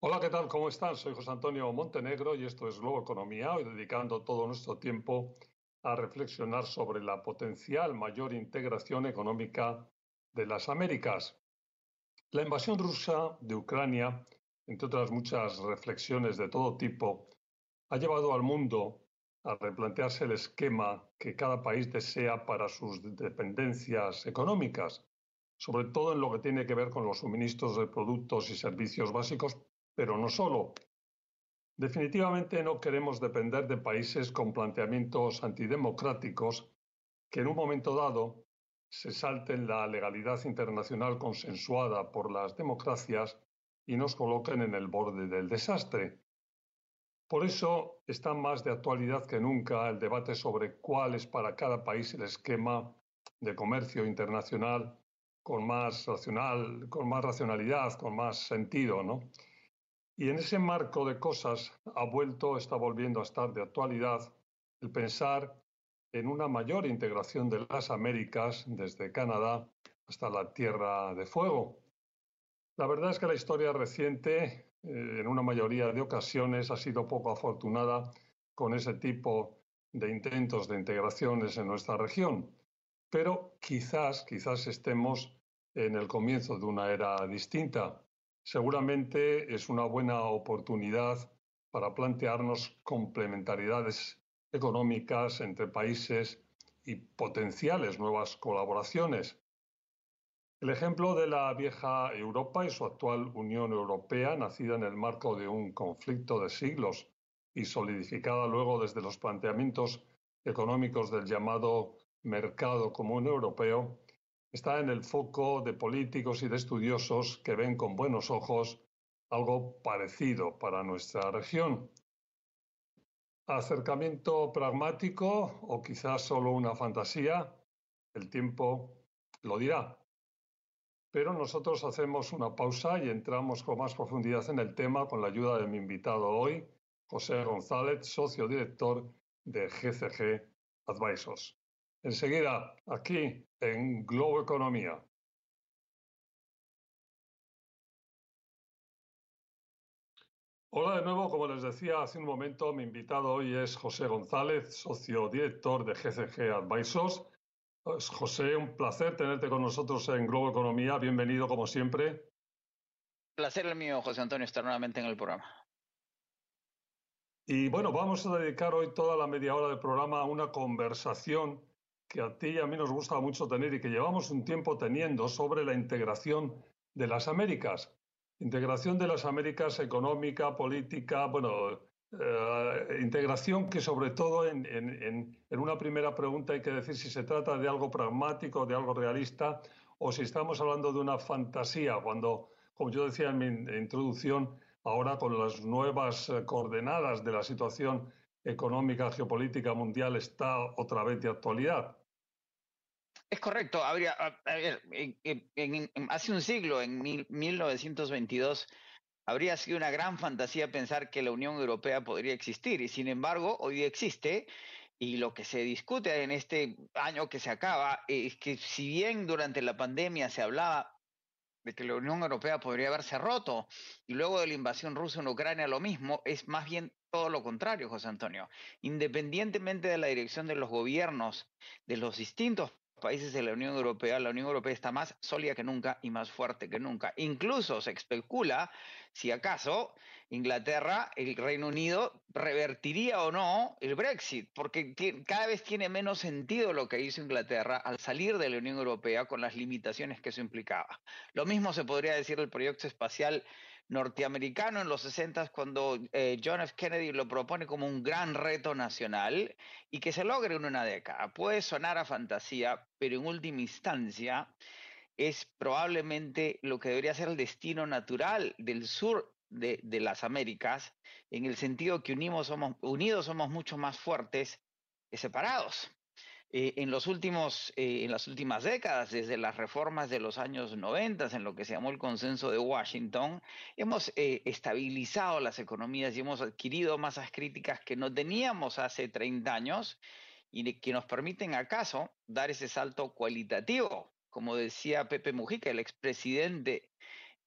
Hola, ¿qué tal? ¿Cómo están? Soy José Antonio Montenegro y esto es Globo Economía, hoy dedicando todo nuestro tiempo a reflexionar sobre la potencial mayor integración económica de las Américas. La invasión rusa de Ucrania, entre otras muchas reflexiones de todo tipo, ha llevado al mundo a replantearse el esquema que cada país desea para sus dependencias económicas, sobre todo en lo que tiene que ver con los suministros de productos y servicios básicos, pero no solo. Definitivamente no queremos depender de países con planteamientos antidemocráticos que en un momento dado se salten la legalidad internacional consensuada por las democracias y nos coloquen en el borde del desastre. Por eso está más de actualidad que nunca el debate sobre cuál es para cada país el esquema de comercio internacional con más racional, con más racionalidad, con más sentido, ¿no? Y en ese marco de cosas ha vuelto, está volviendo a estar de actualidad el pensar en una mayor integración de las Américas desde Canadá hasta la Tierra de Fuego. La verdad es que la historia reciente, eh, en una mayoría de ocasiones, ha sido poco afortunada con ese tipo de intentos de integraciones en nuestra región. Pero quizás, quizás estemos en el comienzo de una era distinta. Seguramente es una buena oportunidad para plantearnos complementariedades económicas entre países y potenciales nuevas colaboraciones. El ejemplo de la vieja Europa y su actual Unión Europea, nacida en el marco de un conflicto de siglos y solidificada luego desde los planteamientos económicos del llamado mercado común europeo, está en el foco de políticos y de estudiosos que ven con buenos ojos algo parecido para nuestra región. Acercamiento pragmático o quizás solo una fantasía, el tiempo lo dirá. Pero nosotros hacemos una pausa y entramos con más profundidad en el tema con la ayuda de mi invitado hoy, José González, socio director de GCG Advisors. Enseguida, aquí en Globo Economía. Hola de nuevo, como les decía hace un momento, mi invitado hoy es José González, socio director de GCG Advisors. José, un placer tenerte con nosotros en Globo Economía. Bienvenido como siempre. Placer el mío, José Antonio, estar nuevamente en el programa. Y bueno, vamos a dedicar hoy toda la media hora del programa a una conversación que a ti y a mí nos gusta mucho tener y que llevamos un tiempo teniendo sobre la integración de las Américas. Integración de las Américas económica, política, bueno, eh, integración que sobre todo en, en, una primera pregunta hay que decir si se trata de algo pragmático, de algo realista, o si estamos hablando de una fantasía, cuando, como yo decía en mi introducción, ahora con las nuevas eh, coordenadas de la situación económica, geopolítica mundial está otra vez de actualidad. Es correcto. Habría, hace un siglo, en 1922, habría sido una gran fantasía pensar que la Unión Europea podría existir y sin embargo hoy existe y lo que se discute en este año que se acaba es que si bien durante la pandemia se hablaba de que la Unión Europea podría haberse roto y luego de la invasión rusa en Ucrania lo mismo, es más bien todo lo contrario, José Antonio. Independientemente de la dirección de los gobiernos de los distintos países de la Unión Europea, la Unión Europea está más sólida que nunca y más fuerte que nunca. Incluso se especula si acaso Inglaterra, el Reino Unido, revertiría o no el Brexit, porque cada vez tiene menos sentido lo que hizo Inglaterra al salir de la Unión Europea con las limitaciones que eso implicaba. Lo mismo se podría decir del proyecto espacial norteamericano en los 60 cuando eh, John F. Kennedy lo propone como un gran reto nacional y que se logre en una década. Puede sonar a fantasía, pero en última instancia es probablemente lo que debería ser el destino natural del sur de, de las Américas, en el sentido que unimos somos, unidos somos mucho más fuertes que separados. Eh, en, los últimos, eh, en las últimas décadas, desde las reformas de los años 90, en lo que se llamó el consenso de Washington, hemos eh, estabilizado las economías y hemos adquirido masas críticas que no teníamos hace 30 años y que nos permiten acaso dar ese salto cualitativo. Como decía Pepe Mujica, el expresidente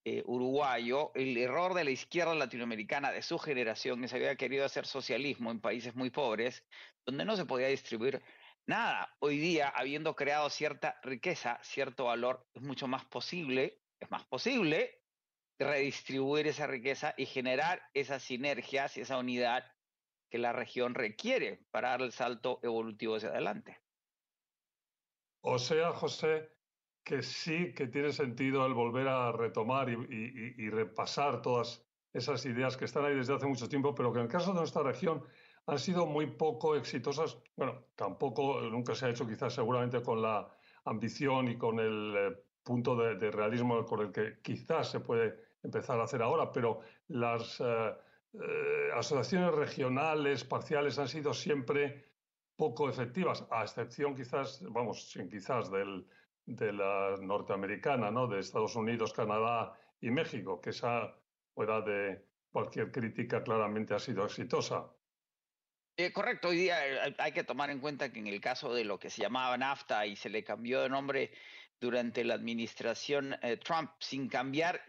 eh, uruguayo, el error de la izquierda latinoamericana de su generación es que había querido hacer socialismo en países muy pobres, donde no se podía distribuir nada. Hoy día, habiendo creado cierta riqueza, cierto valor, es mucho más posible, es más posible redistribuir esa riqueza y generar esas sinergias y esa unidad que la región requiere para dar el salto evolutivo hacia adelante. O sea, José, que sí que tiene sentido el volver a retomar y, repasar todas esas ideas que están ahí desde hace mucho tiempo, pero que en el caso de nuestra región han sido muy poco exitosas. Bueno, tampoco, nunca se ha hecho quizás seguramente con la ambición y con el eh, punto de, realismo con el que quizás se puede empezar a hacer ahora, pero las eh, eh, asociaciones regionales, parciales, han sido siempre poco efectivas, a excepción quizás, vamos, sin quizás de la norteamericana, ¿no? de Estados Unidos, Canadá y México, que esa, fuera de cualquier crítica, claramente ha sido exitosa. Eh, correcto, hoy día eh, hay que tomar en cuenta que en el caso de lo que se llamaba NAFTA y se le cambió de nombre durante la administración eh, Trump sin cambiar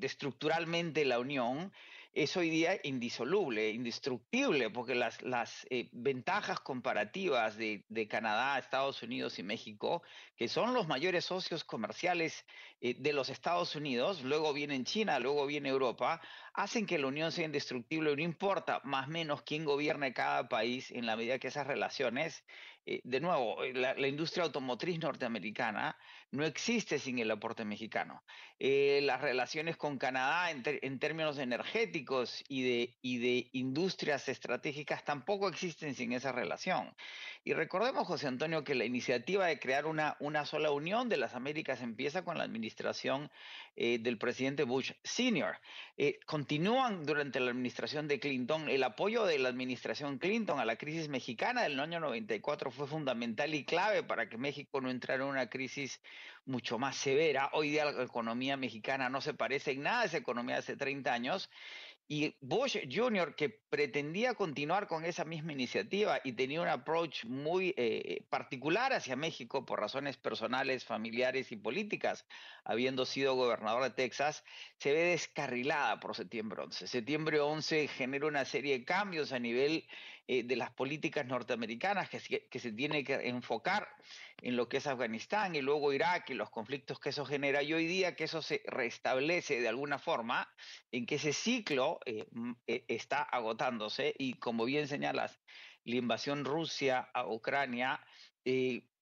estructuralmente la Unión, es hoy día indisoluble, indestructible, porque las, eh, ventajas comparativas de, de, Canadá, Estados Unidos y México, que son los mayores socios comerciales eh, de los Estados Unidos, luego viene China, luego viene Europa, hacen que la Unión sea indestructible, no importa más o menos quién gobierne cada país en la medida que esas relaciones, eh, de nuevo, la, industria automotriz norteamericana no existe sin el aporte mexicano. las relaciones con Canadá en, términos energéticos, y de, industrias estratégicas tampoco existen sin esa relación. Y recordemos, José Antonio, que la iniciativa de crear una, sola unión de las Américas empieza con la administración eh, del presidente Bush Sr. Eh, continúan durante la administración de Clinton. El apoyo de la administración Clinton a la crisis mexicana del año 94 fue fundamental y clave para que México no entrara en una crisis mucho más severa. Hoy día la economía mexicana no se parece en nada a esa economía de hace 30 años y Bush Jr., que pretendía continuar con esa misma iniciativa y tenía un approach muy eh, particular hacia México por razones personales, familiares y políticas, habiendo sido gobernador de Texas, se ve descarrilada por septiembre 11. Septiembre 11 genera una serie de cambios a nivel eh, de las políticas norteamericanas que, que, se tiene que enfocar en lo que es Afganistán y luego Irak y los conflictos que eso genera. Y hoy día que eso se restablece de alguna forma, en que ese ciclo eh, eh, está agotándose y como bien señalas, la invasión Rusia a Ucrania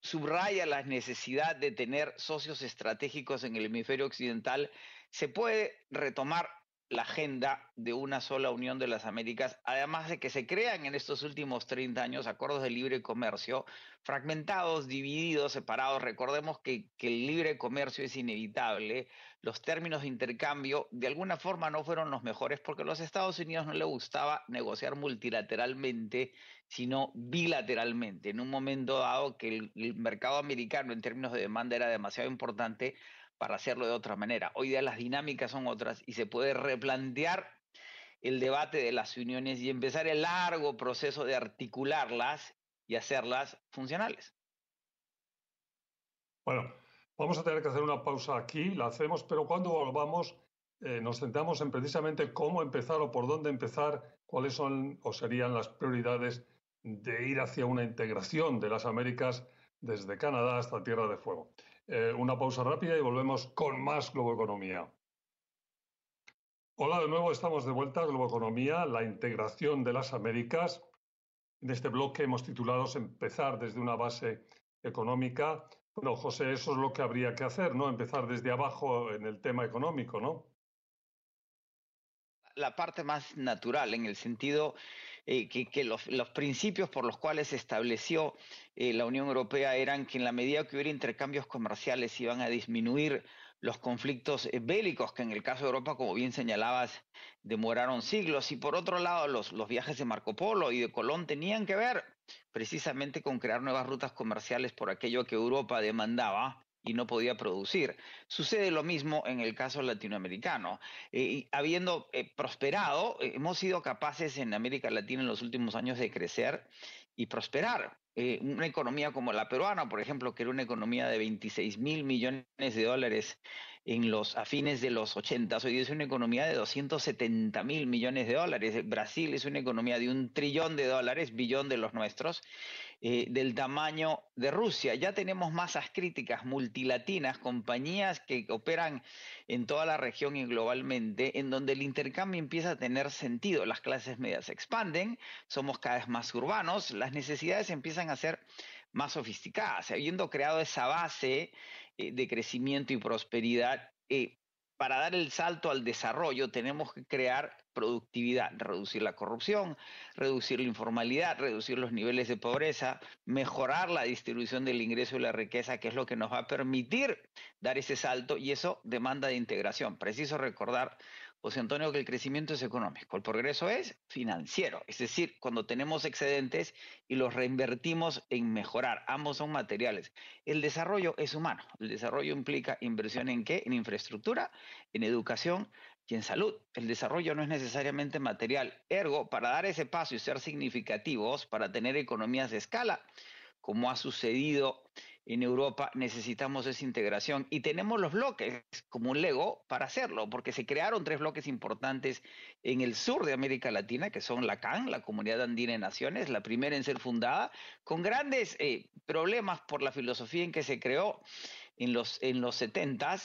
subraya la necesidad de tener socios estratégicos en el hemisferio occidental, se puede retomar la agenda de una sola Unión de las Américas, además de que se crean en estos últimos 30 años acuerdos de libre comercio fragmentados, divididos, separados. Recordemos que, que, el libre comercio es inevitable. Los términos de intercambio de alguna forma no fueron los mejores porque a los Estados Unidos no le gustaba negociar multilateralmente, sino bilateralmente. En un momento dado que el, el mercado americano en términos de demanda era demasiado importante, para hacerlo de otra manera. Hoy día las dinámicas son otras y se puede replantear el debate de las uniones y empezar el largo proceso de articularlas y hacerlas funcionales. Bueno, vamos a tener que hacer una pausa aquí, la hacemos, pero cuando volvamos eh, nos centramos en precisamente cómo empezar o por dónde empezar, cuáles son o serían las prioridades de ir hacia una integración de las Américas desde Canadá hasta Tierra de Fuego. Eh, una pausa rápida y volvemos con más Globoeconomía. Hola de nuevo, estamos de vuelta a Globoeconomía, la integración de las Américas. En este bloque hemos titulado Empezar desde una base económica. Bueno, José, eso es lo que habría que hacer, ¿no? Empezar desde abajo en el tema económico, ¿no? La parte más natural, en el sentido eh, que, los, principios por los cuales se estableció eh, la Unión Europea eran que en la medida que hubiera intercambios comerciales iban a disminuir los conflictos eh, bélicos, que en el caso de Europa, como bien señalabas, demoraron siglos. Y por otro lado, los, los viajes de Marco Polo y de Colón tenían que ver precisamente con crear nuevas rutas comerciales por aquello que Europa demandaba y no podía producir. Sucede lo mismo en el caso latinoamericano. Eh, habiendo eh, prosperado, eh, hemos sido capaces en América Latina en los últimos años de crecer y prosperar. eh, una economía como la peruana, por ejemplo, que era una economía de 26 mil millones de dólares en los, a fines de los 80, hoy es una economía de 270 mil millones de dólares. Brasil es una economía de un trillón de dólares, billón de los nuestros, eh, del tamaño de Rusia. Ya tenemos masas críticas multilatinas, compañías que operan en toda la región y globalmente, en donde el intercambio empieza a tener sentido. Las clases medias se expanden, somos cada vez más urbanos, las necesidades empiezan a ser más sofisticadas. Habiendo creado esa base eh, de crecimiento y prosperidad, eh, para dar el salto al desarrollo tenemos que crear productividad, reducir la corrupción, reducir la informalidad, reducir los niveles de pobreza, mejorar la distribución del ingreso y la riqueza, que es lo que nos va a permitir dar ese salto y eso demanda de integración. Preciso recordar José Antonio, que el crecimiento es económico, el progreso es financiero, es decir, cuando tenemos excedentes y los reinvertimos en mejorar, ambos son materiales. El desarrollo es humano, el desarrollo implica inversión en qué? En infraestructura, en educación y en salud. El desarrollo no es necesariamente material, ergo, para dar ese paso y ser significativos, para tener economías de escala, como ha sucedido en Europa necesitamos esa integración y tenemos los bloques como un Lego para hacerlo, porque se crearon tres bloques importantes en el sur de América Latina, que son la CAN, la Comunidad Andina de Naciones, la primera en ser fundada, con grandes eh, problemas por la filosofía en que se creó en los, en los 70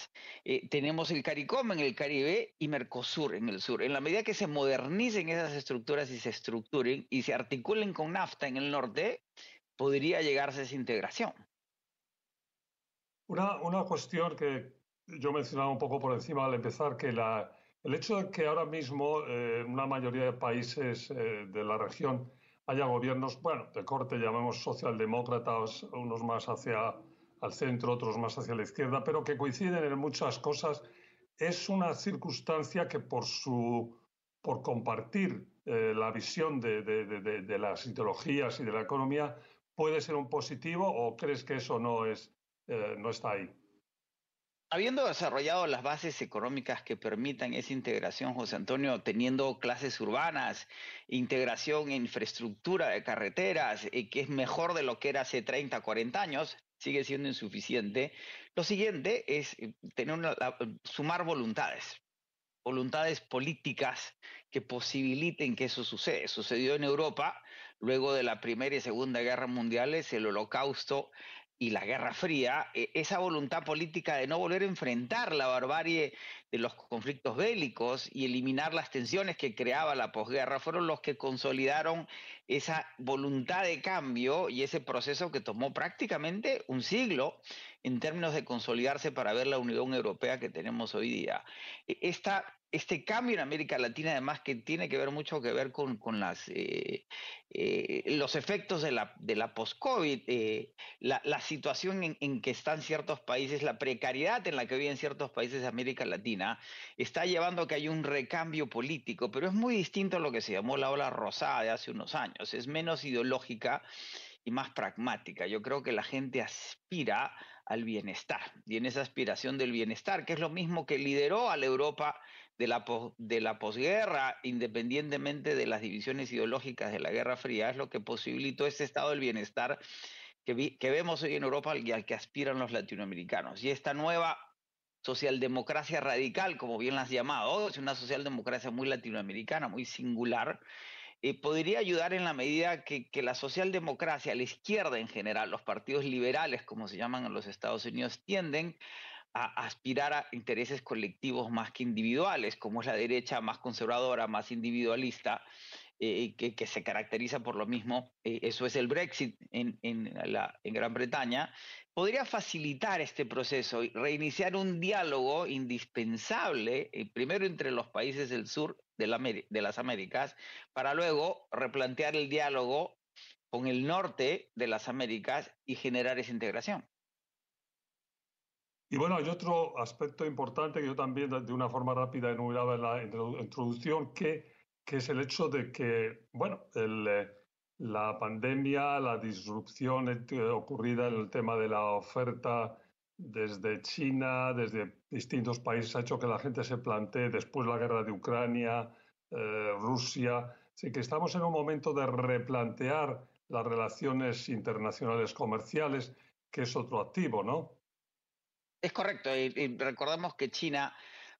eh, tenemos el CARICOM en el Caribe y Mercosur en el sur. En la medida que se modernicen esas estructuras y se estructuren y se articulen con NAFTA en el norte, podría llegarse a esa integración. Una, una cuestión que yo mencionaba un poco por encima al empezar, que la, el hecho de que ahora mismo eh, una mayoría de países eh, de la región haya gobiernos, bueno, de corte llamemos socialdemócratas, unos más hacia el centro, otros más hacia la izquierda, pero que coinciden en muchas cosas, es una circunstancia que por su por compartir eh, la visión de, de, de, las ideologías y de la economía, puede ser un positivo o crees que eso no es eh, no está ahí. Habiendo desarrollado las bases económicas que permitan esa integración, José Antonio, teniendo clases urbanas, integración en infraestructura de carreteras, eh, que es mejor de lo que era hace 30, 40 años, sigue siendo insuficiente. Lo siguiente es eh, tener sumar voluntades, voluntades políticas que posibiliten que eso suceda. Sucedió en Europa, luego de la Primera y Segunda Guerra Mundiales, el Holocausto y la Guerra Fría, e, esa voluntad política de no volver a enfrentar la barbarie de los conflictos bélicos y eliminar las tensiones que creaba la posguerra, fueron los que consolidaron esa voluntad de cambio y ese proceso que tomó prácticamente un siglo en términos de consolidarse para ver la Unión Europea que tenemos hoy día. E, esta este cambio en América Latina, además, que tiene que ver mucho que ver con, las, eh, eh, los efectos de la, de la post-COVID, eh, la, situación en, en, que están ciertos países, la precariedad en la que viven ciertos países de América Latina, está llevando a que haya un recambio político, pero es muy distinto a lo que se llamó la ola rosada de hace unos años, es menos ideológica y más pragmática. Yo creo que la gente aspira al bienestar y en esa aspiración del bienestar, que es lo mismo que lideró a la Europa de la, de la posguerra, independientemente de las divisiones ideológicas de la Guerra Fría, es lo que posibilitó ese estado del bienestar que, que vemos hoy en Europa y al que aspiran los latinoamericanos. Y esta nueva socialdemocracia radical, como bien la has llamado, es una socialdemocracia muy latinoamericana, muy singular, eh, podría ayudar en la medida que, que, la socialdemocracia, la izquierda en general, los partidos liberales, como se llaman en los Estados Unidos, tienden a aspirar a intereses colectivos más que individuales, como es la derecha más conservadora, más individualista, eh, que, se caracteriza por lo mismo, eh, eso es el Brexit en, Gran Bretaña, podría facilitar este proceso y reiniciar un diálogo indispensable, eh, primero entre los países del sur de las Américas, para luego replantear el diálogo con el norte de las Américas y generar esa integración. Y bueno, hay otro aspecto importante que yo también de una forma rápida enumeraba en la introducción, que, que es el hecho de que, bueno, el, eh, la pandemia, la disrupción ocurrida en el tema de la oferta desde China, desde distintos países, ha hecho que la gente se plantee después la guerra de Ucrania, eh, Rusia, sí que estamos en un momento de replantear las relaciones internacionales comerciales, que es otro activo, ¿no? Es correcto. Y, recordemos que China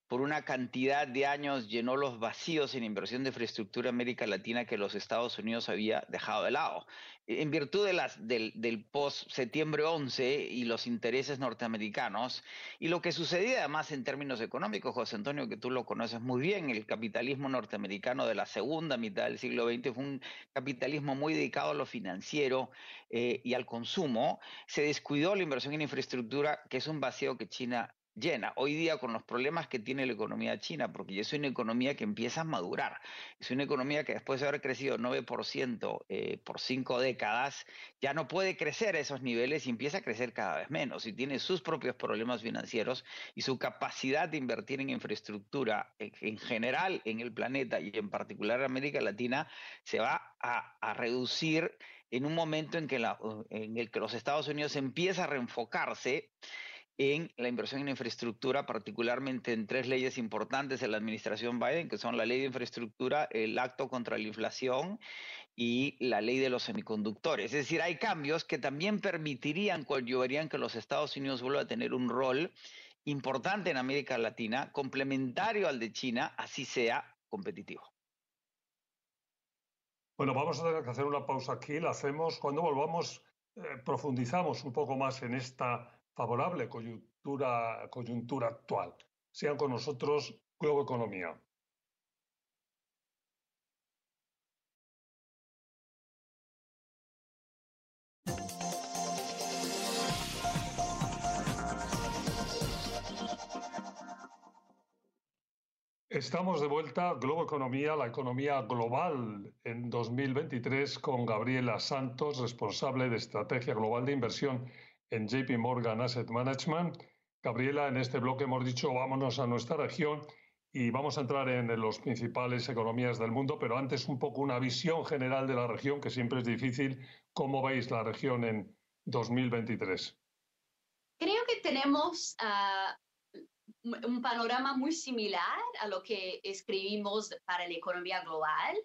por una cantidad de años llenó los vacíos en inversión de infraestructura América Latina que los Estados Unidos había dejado de lado. En virtud del, del post-septiembre 11 y los intereses norteamericanos, y lo que sucedía además en términos económicos, José Antonio, que tú lo conoces muy bien, el capitalismo norteamericano de la segunda mitad del siglo XX fue un capitalismo muy dedicado a lo financiero eh, y al consumo, se descuidó la inversión en infraestructura, que es un vacío que China llena. Hoy día con los problemas que tiene la economía china, porque es una economía que empieza a madurar, es una economía que después de haber crecido 9% eh, por cinco décadas, ya no puede crecer a esos niveles y empieza a crecer cada vez menos y tiene sus propios problemas financieros y su capacidad de invertir en infraestructura en, general en el planeta y en particular en América Latina se va a, a reducir en un momento en que, la, en el que los Estados Unidos empieza a reenfocarse en la inversión en infraestructura, particularmente en tres leyes importantes de la administración Biden, que son la ley de infraestructura, el acto contra la inflación y la ley de los semiconductores. Es decir, hay cambios que también permitirían, coadyuvarían que los Estados Unidos vuelvan a tener un rol importante en América Latina, complementario al de China, así sea competitivo. Bueno, vamos a tener que hacer una pausa aquí, la hacemos. Cuando volvamos, eh, profundizamos un poco más en esta favorable coyuntura, coyuntura actual. Sean con nosotros Globo Economía. Estamos de vuelta, Globo Economía, la economía global en 2023, con Gabriela Santos, responsable de Estrategia Global de Inversión en JP Morgan Asset Management. Gabriela, en este bloque hemos dicho vámonos a nuestra región y vamos a entrar en las principales economías del mundo, pero antes un poco una visión general de la región, que siempre es difícil. ¿Cómo veis la región en 2023? Creo que tenemos ah, un panorama muy similar a lo que escribimos para la economía global.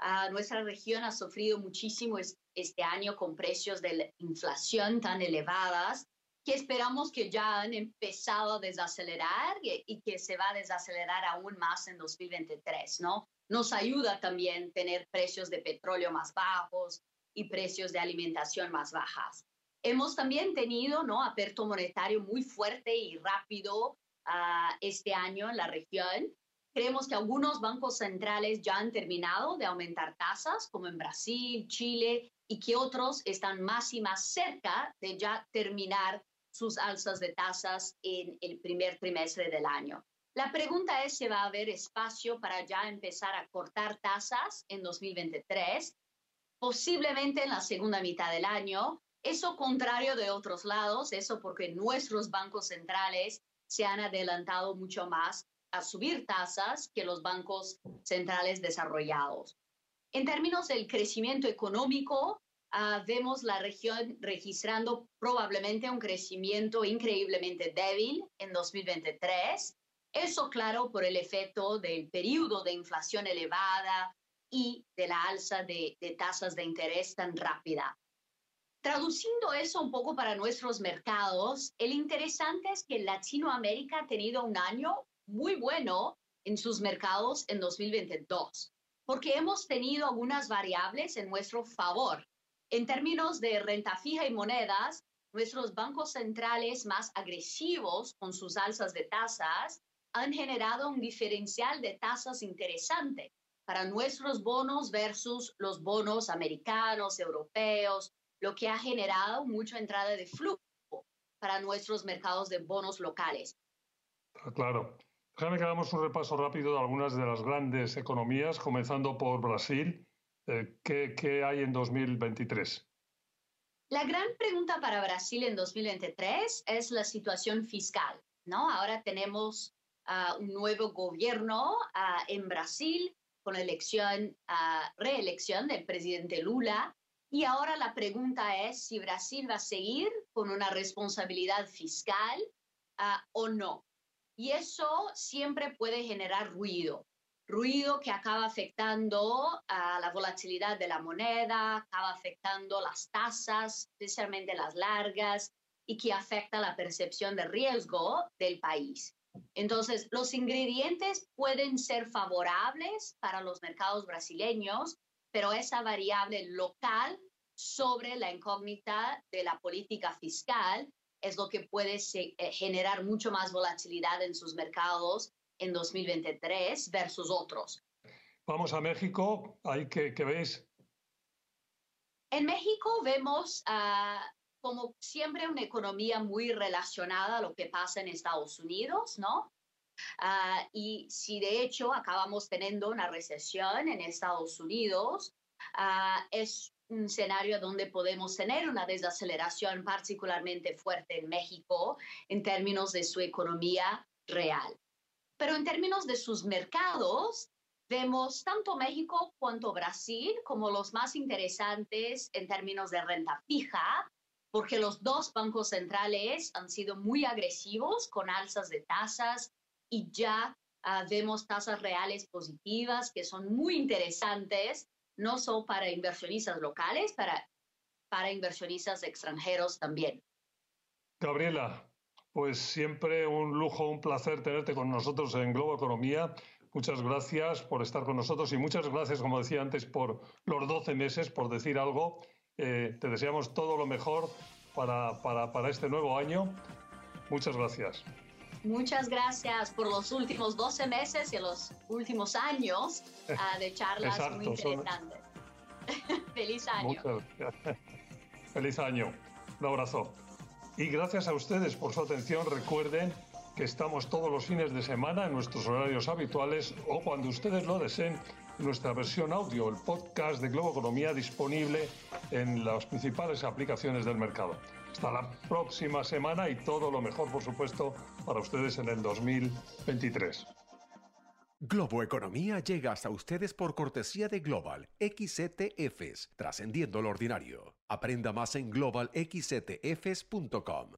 Uh, nuestra región ha sufrido muchísimo este año con precios de inflación tan elevadas que esperamos que ya han empezado a desacelerar y, que se va a desacelerar aún más en 2023, ¿no? Nos ayuda también tener precios de petróleo más bajos y precios de alimentación más bajas. Hemos también tenido, ¿no? Aperto monetario muy fuerte y rápido uh, este año en la región Creemos que algunos bancos centrales ya han terminado de aumentar tasas, como en Brasil, Chile, y que otros están más y más cerca de ya terminar sus alzas de tasas en el primer trimestre del año. La pregunta es si va a haber espacio para ya empezar a cortar tasas en 2023, posiblemente en la segunda mitad del año. Eso contrario de otros lados, eso porque nuestros bancos centrales se han adelantado mucho más a subir tasas que los bancos centrales desarrollados. En términos del crecimiento económico, uh, vemos la región registrando probablemente un crecimiento increíblemente débil en 2023. Eso, claro, por el efecto del periodo de inflación elevada y de la alza de, de tasas de interés tan rápida. Traduciendo eso un poco para nuestros mercados, el interesante es que Latinoamérica ha tenido un año muy bueno en sus mercados en 2022, porque hemos tenido algunas variables en nuestro favor. En términos de renta fija y monedas, nuestros bancos centrales más agresivos con sus alzas de tasas han generado un diferencial de tasas interesante para nuestros bonos versus los bonos americanos, europeos, lo que ha generado mucha entrada de flujo para nuestros mercados de bonos locales. Ah, claro. Déjame que hagamos un repaso rápido de algunas de las grandes economías, comenzando por Brasil. Eh, ¿qué, ¿Qué hay en 2023? La gran pregunta para Brasil en 2023 es la situación fiscal, ¿no? Ahora tenemos uh, un nuevo gobierno uh, en Brasil con elección, uh, reelección del presidente Lula. Y ahora la pregunta es si Brasil va a seguir con una responsabilidad fiscal o no y eso siempre puede generar ruido. ruido que acaba afectando a la volatilidad de la moneda, acaba afectando las tasas, especialmente las largas, y que afecta la percepción de riesgo del país. Entonces, los ingredientes pueden ser favorables para los mercados brasileños, pero esa variable local sobre la incógnita de la política fiscal es lo que puede eh, generar mucho más volatilidad en sus mercados en 2023 versus otros. Vamos a México, ¿hay que, que veis? En México vemos uh, como siempre una economía muy relacionada a lo que pasa en Estados Unidos, ¿no? Uh, y si de hecho acabamos teniendo una recesión en Estados Unidos, uh, es un escenario donde podemos tener una desaceleración particularmente fuerte en México en términos de su economía real. Pero en términos de sus mercados, vemos tanto México cuanto Brasil como los más interesantes en términos de renta fija, porque los dos bancos centrales han sido muy agresivos con alzas de tasas y ya uh, vemos tasas reales positivas que son muy interesantes no solo para inversionistas locales, para, para inversionistas extranjeros también. Gabriela, pues siempre un lujo, un placer tenerte con nosotros en Globo Economía. Muchas gracias por estar con nosotros y muchas gracias, como decía antes, por los 12 meses, por decir algo. Eh, te deseamos todo lo mejor para, para, para este nuevo año. Muchas gracias. Muchas gracias por los últimos 12 meses y los últimos años uh, de charlas muy interesantes. Feliz año. Feliz año. Un abrazo. Y gracias a ustedes por su atención. Recuerden que estamos todos los fines de semana en nuestros horarios habituales o cuando ustedes lo deseen, nuestra versión audio, el podcast de Globo Economía disponible en las principales aplicaciones del mercado. Hasta la próxima semana y todo lo mejor, por supuesto, para ustedes en el 2023. Globo Economía llega hasta ustedes por cortesía de Global XTFs, trascendiendo lo ordinario. Aprenda más en globalxtfs.com.